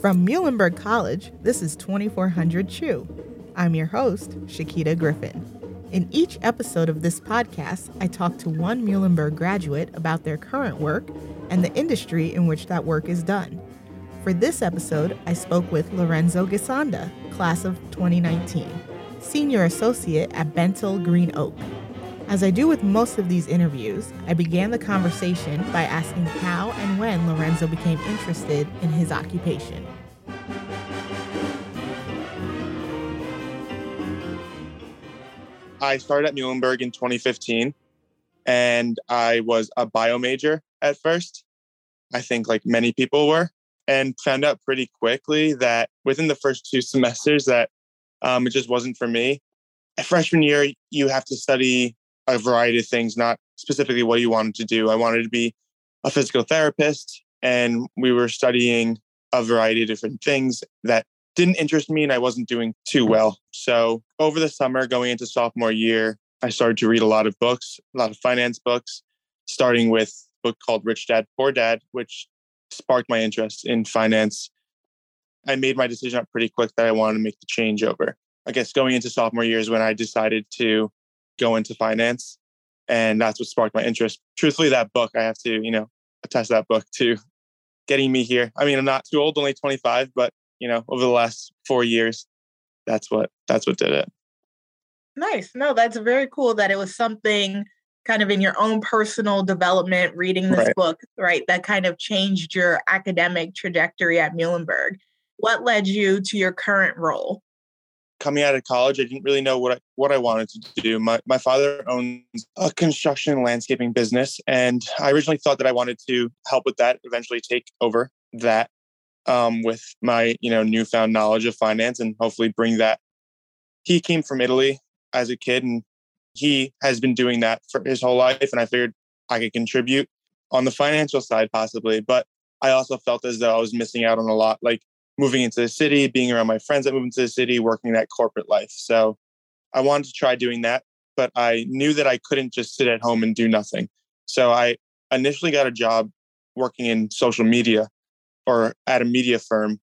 From Muhlenberg College, this is 2400 Chew. I'm your host, Shakita Griffin. In each episode of this podcast, I talk to one Muhlenberg graduate about their current work and the industry in which that work is done. For this episode, I spoke with Lorenzo Gisanda, class of 2019, senior associate at Bentall Green Oak. As I do with most of these interviews, I began the conversation by asking how and when Lorenzo became interested in his occupation. I started at Muhlenberg in 2015 and I was a bio major at first. I think like many people were, and found out pretty quickly that within the first two semesters that um, it just wasn't for me. At freshman year, you have to study a variety of things, not specifically what you wanted to do. I wanted to be a physical therapist, and we were studying a variety of different things that didn't interest me and I wasn't doing too well. So over the summer, going into sophomore year, I started to read a lot of books, a lot of finance books, starting with a book called Rich Dad Poor Dad, which sparked my interest in finance. I made my decision up pretty quick that I wanted to make the change over. I guess going into sophomore year is when I decided to go into finance. And that's what sparked my interest. Truthfully, that book, I have to, you know, attest that book to getting me here. I mean, I'm not too old, only 25, but you know, over the last four years, that's what that's what did it. Nice. No, that's very cool that it was something kind of in your own personal development, reading this right. book, right, that kind of changed your academic trajectory at Muhlenberg. What led you to your current role? Coming out of college, I didn't really know what I, what I wanted to do. My, my father owns a construction landscaping business, and I originally thought that I wanted to help with that, eventually take over that um, with my you know newfound knowledge of finance and hopefully bring that. He came from Italy as a kid and he has been doing that for his whole life, and I figured I could contribute on the financial side possibly, but I also felt as though I was missing out on a lot, like moving into the city, being around my friends that moved into the city, working that corporate life. So I wanted to try doing that, but I knew that I couldn't just sit at home and do nothing. So I initially got a job working in social media or at a media firm.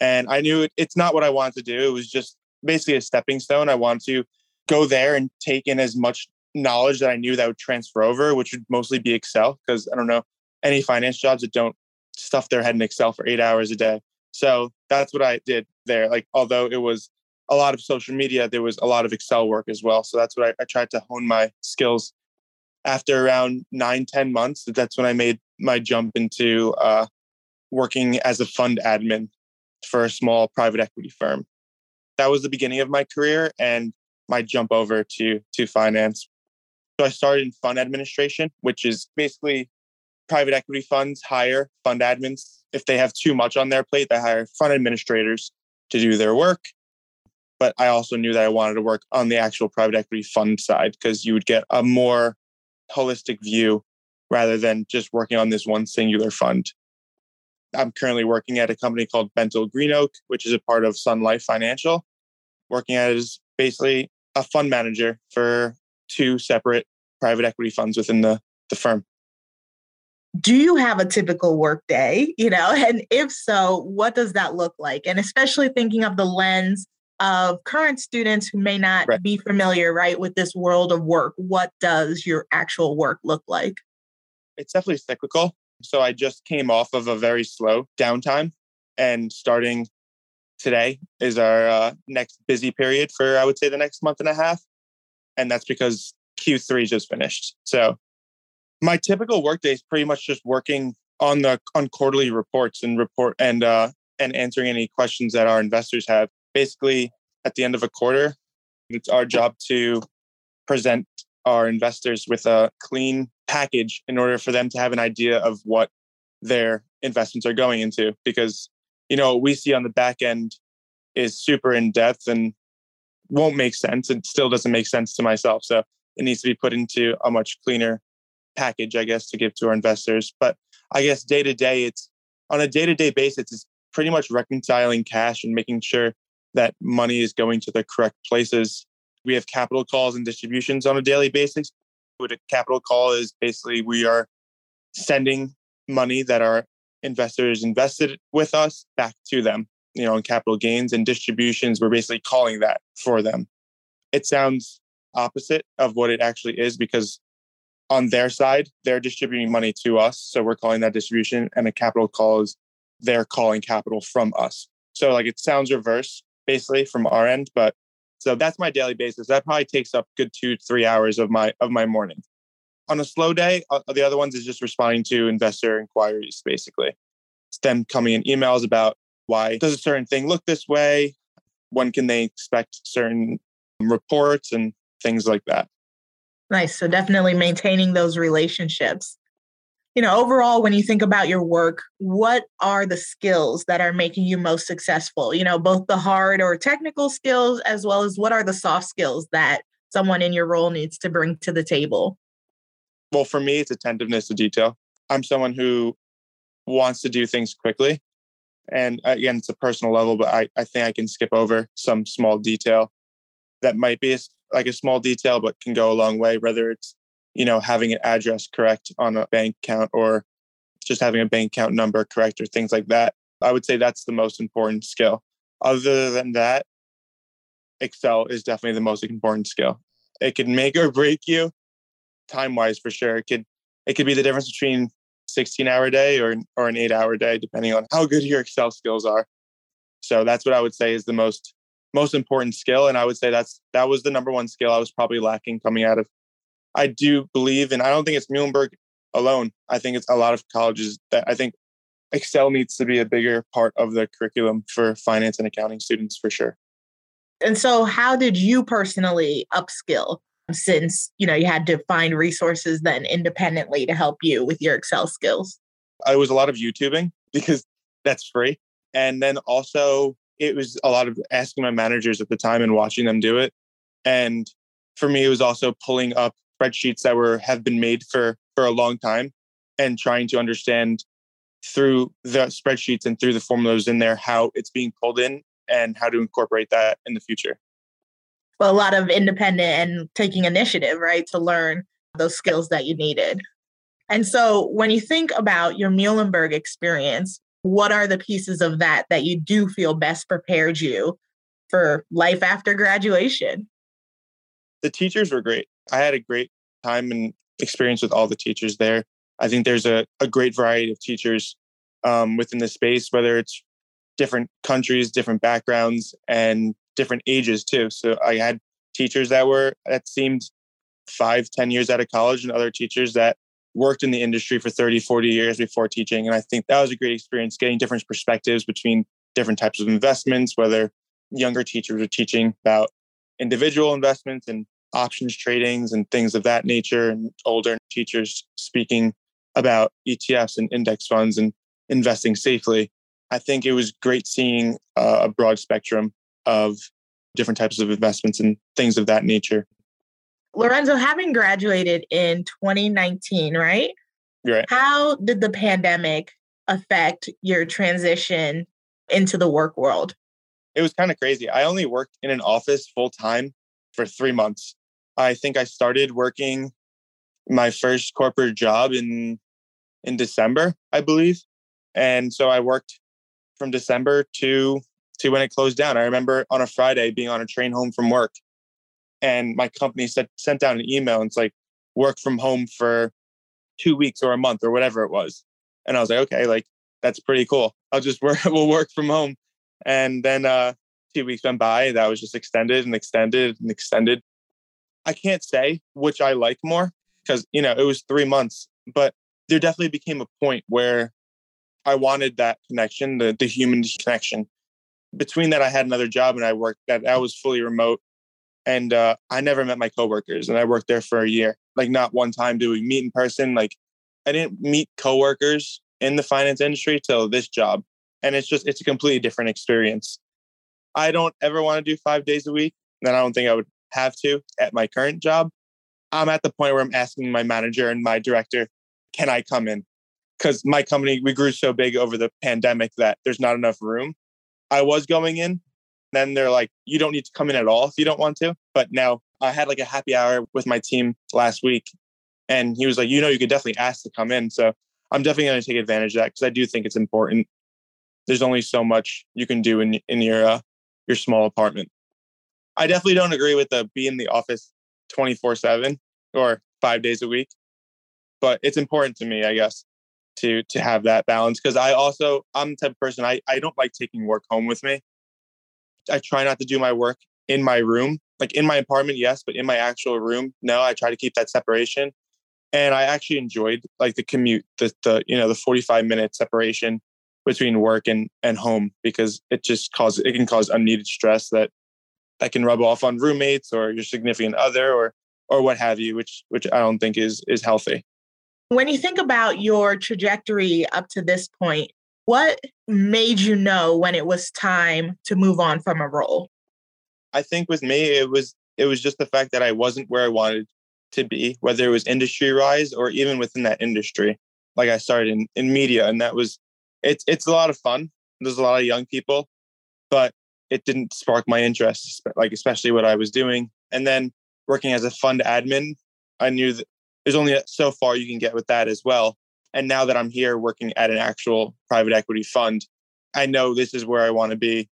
And I knew it, it's not what I wanted to do. It was just basically a stepping stone. I wanted to go there and take in as much knowledge that I knew that would transfer over, which would mostly be Excel, because I don't know any finance jobs that don't stuff their head in Excel for eight hours a day. So that's what I did there. Like, although it was a lot of social media, there was a lot of Excel work as well. So that's what I, I tried to hone my skills. After around nine, 10 months, that's when I made my jump into uh, working as a fund admin for a small private equity firm. That was the beginning of my career and my jump over to to finance. So I started in fund administration, which is basically private equity funds hire fund admins. If they have too much on their plate, they hire fund administrators to do their work. But I also knew that I wanted to work on the actual private equity fund side because you would get a more holistic view rather than just working on this one singular fund. I'm currently working at a company called Bentall Green Oak, which is a part of Sun Life Financial. Working as basically a fund manager for two separate private equity funds within the, the firm. Do you have a typical work day? You know, and if so, what does that look like? And especially thinking of the lens of current students who may not right. be familiar, right, with this world of work. What does your actual work look like? It's definitely cyclical. So I just came off of a very slow downtime and starting today is our uh, next busy period for, I would say, the next month and a half. And that's because Q3 just finished. So my typical workday is pretty much just working on the on quarterly reports and report and uh, and answering any questions that our investors have. Basically, at the end of a quarter, it's our job to present our investors with a clean package in order for them to have an idea of what their investments are going into because you know what we see on the back end is super in depth and won't make sense it still doesn't make sense to myself so it needs to be put into a much cleaner package i guess to give to our investors but i guess day to day it's on a day to day basis it's pretty much reconciling cash and making sure that money is going to the correct places we have capital calls and distributions on a daily basis. What a capital call is basically we are sending money that our investors invested with us back to them, you know, in capital gains and distributions. We're basically calling that for them. It sounds opposite of what it actually is because on their side, they're distributing money to us. So we're calling that distribution, and a capital call is they're calling capital from us. So like it sounds reverse basically from our end, but so that's my daily basis. That probably takes up good two, three hours of my of my morning. On a slow day, uh, the other ones is just responding to investor inquiries, basically. It's them coming in emails about why does a certain thing look this way? When can they expect certain reports and things like that? Nice. So definitely maintaining those relationships. You know, overall, when you think about your work, what are the skills that are making you most successful? You know, both the hard or technical skills, as well as what are the soft skills that someone in your role needs to bring to the table? Well, for me, it's attentiveness to detail. I'm someone who wants to do things quickly. And uh, again, it's a personal level, but I, I think I can skip over some small detail that might be like a small detail, but can go a long way, whether it's, you know, having an address correct on a bank account or just having a bank account number correct or things like that. I would say that's the most important skill. Other than that, Excel is definitely the most important skill. It could make or break you time wise for sure. It could it could be the difference between 16 hour day or or an 8 hour day depending on how good your Excel skills are. So that's what I would say is the most most important skill and I would say that's that was the number one skill I was probably lacking coming out of I do believe and I don't think it's Muhlenberg alone. I think it's a lot of colleges that I think Excel needs to be a bigger part of the curriculum for finance and accounting students for sure. And so how did you personally upskill since, you know, you had to find resources then independently to help you with your Excel skills? I was a lot of YouTubing because that's free. And then also it was a lot of asking my managers at the time and watching them do it. And for me, it was also pulling up spreadsheets that were have been made for for a long time and trying to understand through the spreadsheets and through the formulas in there how it's being pulled in and how to incorporate that in the future. Well, a lot of independent and taking initiative, right, to learn those skills that you needed. And so when you think about your Muhlenberg experience, what are the pieces of that that you do feel best prepared you for life after graduation? The teachers were great. I had a great time and experience with all the teachers there. I think there's a, a great variety of teachers um, within the space, whether it's different countries, different backgrounds, and different ages too. So I had teachers that were that seemed five, ten years out of college, and other teachers that worked in the industry for 30, 40 years before teaching. And I think that was a great experience getting different perspectives between different types of investments, whether younger teachers are teaching about individual investments and options tradings and things of that nature, and older teachers speaking about ETFs and index funds and investing safely. I think it was great seeing a broad spectrum of different types of investments and things of that nature. Lorenzo, having graduated in 2019, right? Right. How did the pandemic affect your transition into the work world? It was kind of crazy. I only worked in an office full time for three months. I think I started working my first corporate job in in December, I believe. And so I worked from December to to when it closed down. I remember on a Friday being on a train home from work and my company sent sent out an email and it's like work from home for two weeks or a month or whatever it was. And I was like, okay, like that's pretty cool. I'll just work, we'll work from home. And then uh, two weeks went by. That was just extended and extended and extended. I can't say which I like more because, you know, it was three months, but there definitely became a point where I wanted that connection, the, the human connection. Between that, I had another job and I worked that I was fully remote and uh, I never met my coworkers, and I worked there for a year. Like not one time do we meet in person. Like I didn't meet coworkers in the finance industry till this job, and it's just it's a completely different experience. I don't ever want to do five days a week, and I don't think I would have to at my current job. I'm at the point where I'm asking my manager and my director, "Can I come in?" Because my company we grew so big over the pandemic that there's not enough room. I was going in, then they're like, you don't need to come in at all if you don't want to. But now I had like a happy hour with my team last week. And he was like, you know, you could definitely ask to come in. So I'm definitely going to take advantage of that because I do think it's important. There's only so much you can do in in your uh, your small apartment. I definitely don't agree with the be in the office 24 seven or five days a week, but it's important to me, I guess, to to have that balance because I also I'm the type of person I I don't like taking work home with me. I try not to do my work in my room, like in my apartment, yes, but in my actual room, no. I try to keep that separation, and I actually enjoyed like the commute, the the you know the 45 minute separation between work and and home because it just causes it can cause unneeded stress that that can rub off on roommates or your significant other or or what have you, which which I don't think is is healthy. When you think about your trajectory up to this point, what made you know when it was time to move on from a role? I think with me it was it was just the fact that I wasn't where I wanted to be, whether it was industry wise or even within that industry. Like I started in, in media and that was it's it's a lot of fun. There's a lot of young people, but it didn't spark my interest, like especially what I was doing. And then working as a fund admin, I knew that there's only so far you can get with that as well. And now that I'm here working at an actual private equity fund, I know this is where I want to be.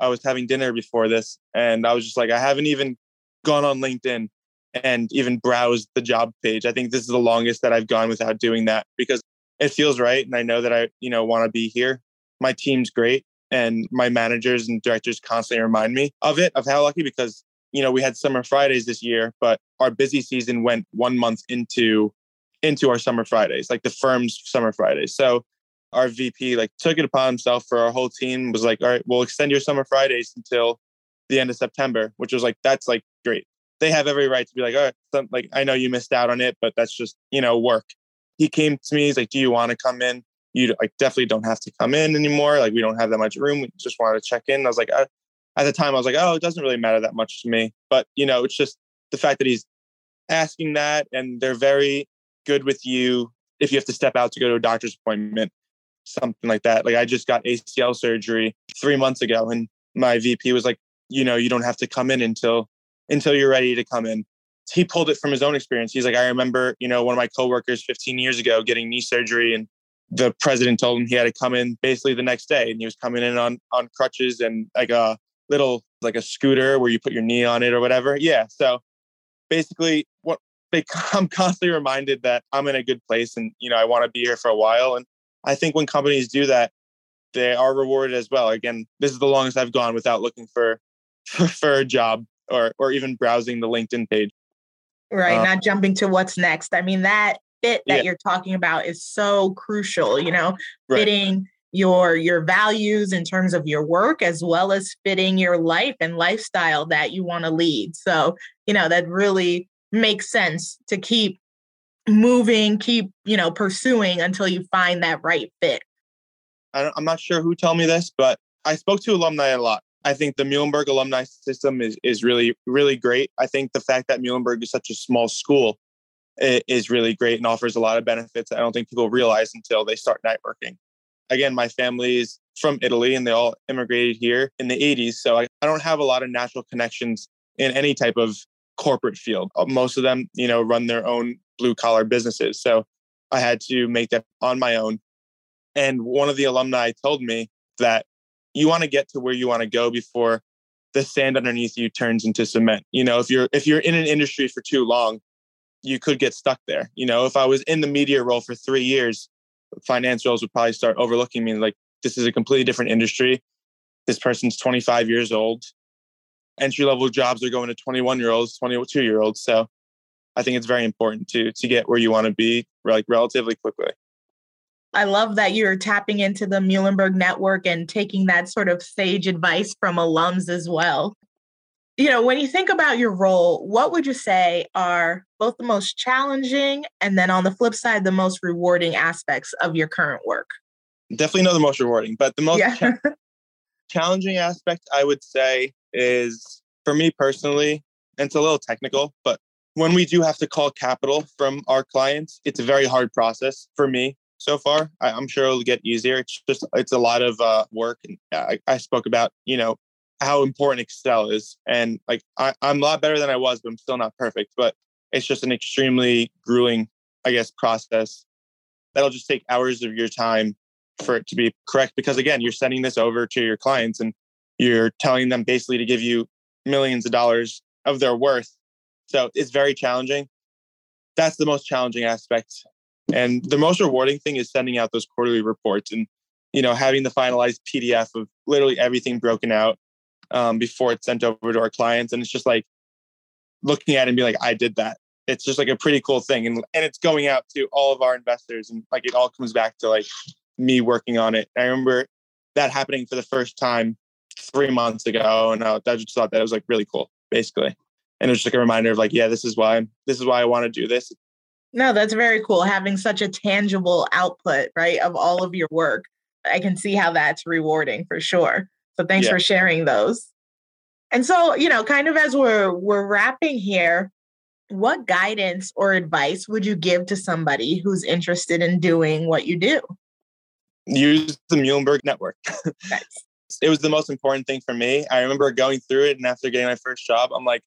I was having dinner before this and I was just like, I haven't even gone on LinkedIn and even browsed the job page. I think this is the longest that I've gone without doing that because it feels right. And I know that I, you know, want to be here. My team's great. And my managers and directors constantly remind me of it, of how lucky because you know, we had summer Fridays this year, but our busy season went one month into into our summer Fridays, like the firm's summer Fridays. So our VP like took it upon himself for our whole team was like, all right, we'll extend your summer Fridays until the end of September, which was like that's like great. They have every right to be like, all right, some, like I know you missed out on it, but that's just you know work. He came to me, he's like, do you want to come in? You like definitely don't have to come in anymore. Like we don't have that much room. We just wanted to check in. I was like, at the time I was like, oh, it doesn't really matter that much to me. But you know, it's just the fact that he's asking that and they're very good with you if you have to step out to go to a doctor's appointment, something like that. Like I just got ACL surgery three months ago and my VP was like, you know, you don't have to come in until until you're ready to come in. He pulled it from his own experience. He's like, I remember, you know, one of my coworkers 15 years ago getting knee surgery and the president told him he had to come in basically the next day and he was coming in on on crutches and like a little like a scooter where you put your knee on it or whatever. Yeah. So basically, I'm constantly reminded that I'm in a good place and you know I want to be here for a while. And I think when companies do that, they are rewarded as well. Again, this is the longest I've gone without looking for for, a job or or even browsing the LinkedIn page. Right, um, not jumping to what's next. I mean that fit that yeah. you're talking about is so crucial. You know, right. fitting your your values in terms of your work as well as fitting your life and lifestyle that you want to lead so you know that really makes sense to keep moving keep you know pursuing until you find that right fit. I am not sure who told me this but i spoke to alumni a lot. I think the muhlenberg alumni system is is really really great. I think the fact that muhlenberg is such a small school is really great and offers a lot of benefits i don't think people realize until they start networking. Again, my family is from Italy and they all immigrated here in the 80s. So I, I don't have a lot of natural connections in any type of corporate field. Uh, most of them, you know, run their own blue collar businesses. So I had to make that on my own. And one of the alumni told me that you want to get to where you want to go before the sand underneath you turns into cement. You know, if you're if you're in an industry for too long, you could get stuck there. You know, if I was in the media role for 3 years, financials would probably start overlooking me like this is a completely different industry. This person's 25 years old. Entry level jobs are going to 21 year olds, 22 year olds. So I think it's very important to to get where you want to be like relatively quickly. I love that you're tapping into the Muhlenberg network and taking that sort of sage advice from alums as well you know, when you think about your role, what would you say are both the most challenging and then on the flip side, the most rewarding aspects of your current work? Definitely not the most rewarding, but the most yeah. cha- challenging aspect I would say is for me personally, and it's a little technical, but when we do have to call capital from our clients, it's a very hard process for me so far. I, am sure it'll get easier. It's just it's a lot of uh, work, and I, I spoke about you know how important Excel is. And like I, I'm a lot better than I was, but I'm still not perfect. But it's just an extremely grueling, I guess, process. that'll just take hours of your time for it to be correct because again you're sending this over to your clients and you're telling them basically to give you millions of dollars of their worth. So it's very challenging. That's the most challenging aspect. And the most rewarding thing is sending out those quarterly reports and you know having the finalized pdf of literally everything broken out um, before it's sent over to our clients. And it's just like looking at it and be like i did that. It's just like a pretty cool thing. And and it's going out to all of our investors and like it all comes back to like me working on it. I remember that happening for the first time three months ago and uh, I, I just thought that was like really cool basically. And it was just like a reminder of like yeah this is why this is why i want to do this. No that's very cool having such a tangible output right of all of your work. I can see how that's rewarding for sure. So thanks yeah. for sharing those. And so you know kind of as we're we're wrapping here what guidance or advice would you give to somebody who's interested in doing what you do? Use the muhlenberg network. Nice. It was the most important thing for me i remember going through it and after getting my first job i'm like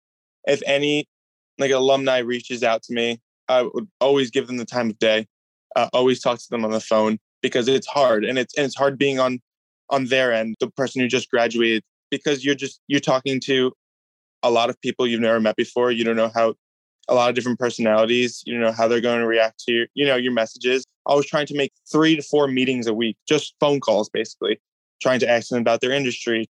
if any like alumni reaches out to me, I would always give them the time of day. Uh, always talk to them on the phone because it's hard and it's and it's hard being on on their end, the person who just graduated, because you're just you're talking to a lot of people you've never met before. You don't know how a lot of different personalities. You don't know how they're going to react to your, you know, your messages. I was trying to make three to four meetings a week, just phone calls, basically, trying to ask them about their industry.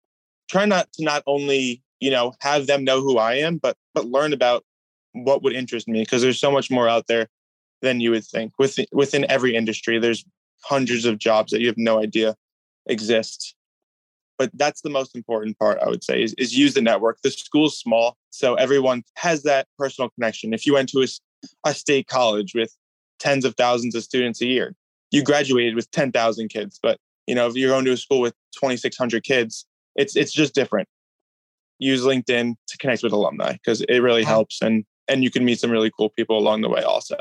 Try not to not only you know have them know who i am but but learn about what would interest me because there's so much more out there than you would think. Within within every industry there's hundreds of jobs that you have no idea exist. But that's the most important part i would say is, is use the network. The school's small so everyone has that personal connection. If you went to a, a state college with tens of thousands of students a year you graduated with 10,000 kids but you know if you're going to a school with 2600 kids it's it's just different use LinkedIn to connect with alumni because it really helps and and you can meet some really cool people along the way also.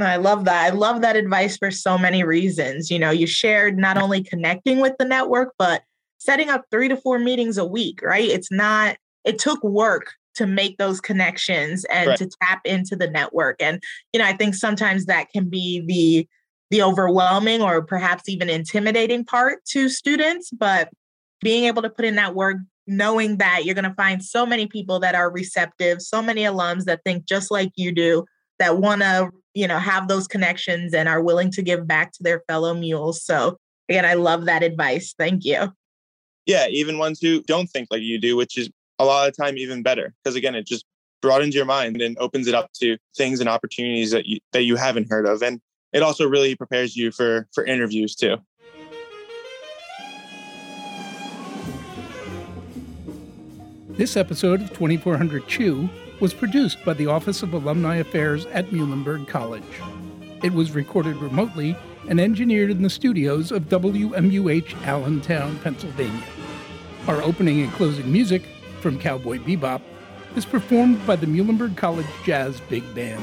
I love that. I love that advice for so many reasons. You know, you shared not only connecting with the network, but setting up three to four meetings a week, right? It's not, it took work to make those connections and right. to tap into the network. And, you know, I think sometimes that can be the the overwhelming or perhaps even intimidating part to students, but being able to put in that work knowing that you're going to find so many people that are receptive, so many alums that think just like you do, that want to, you know, have those connections and are willing to give back to their fellow mules. So again, I love that advice. Thank you. Yeah, even ones who don't think like you do, which is a lot of time even better because again, it just broadens your mind and opens it up to things and opportunities that you that you haven't heard of, and it also really prepares you for for interviews too. This episode of 2400 Chew was produced by the Office of Alumni Affairs at Muhlenberg College. It was recorded remotely and engineered in the studios of WMUH Allentown, Pennsylvania. Our opening and closing music, from Cowboy Bebop, is performed by the Muhlenberg College Jazz Big Band.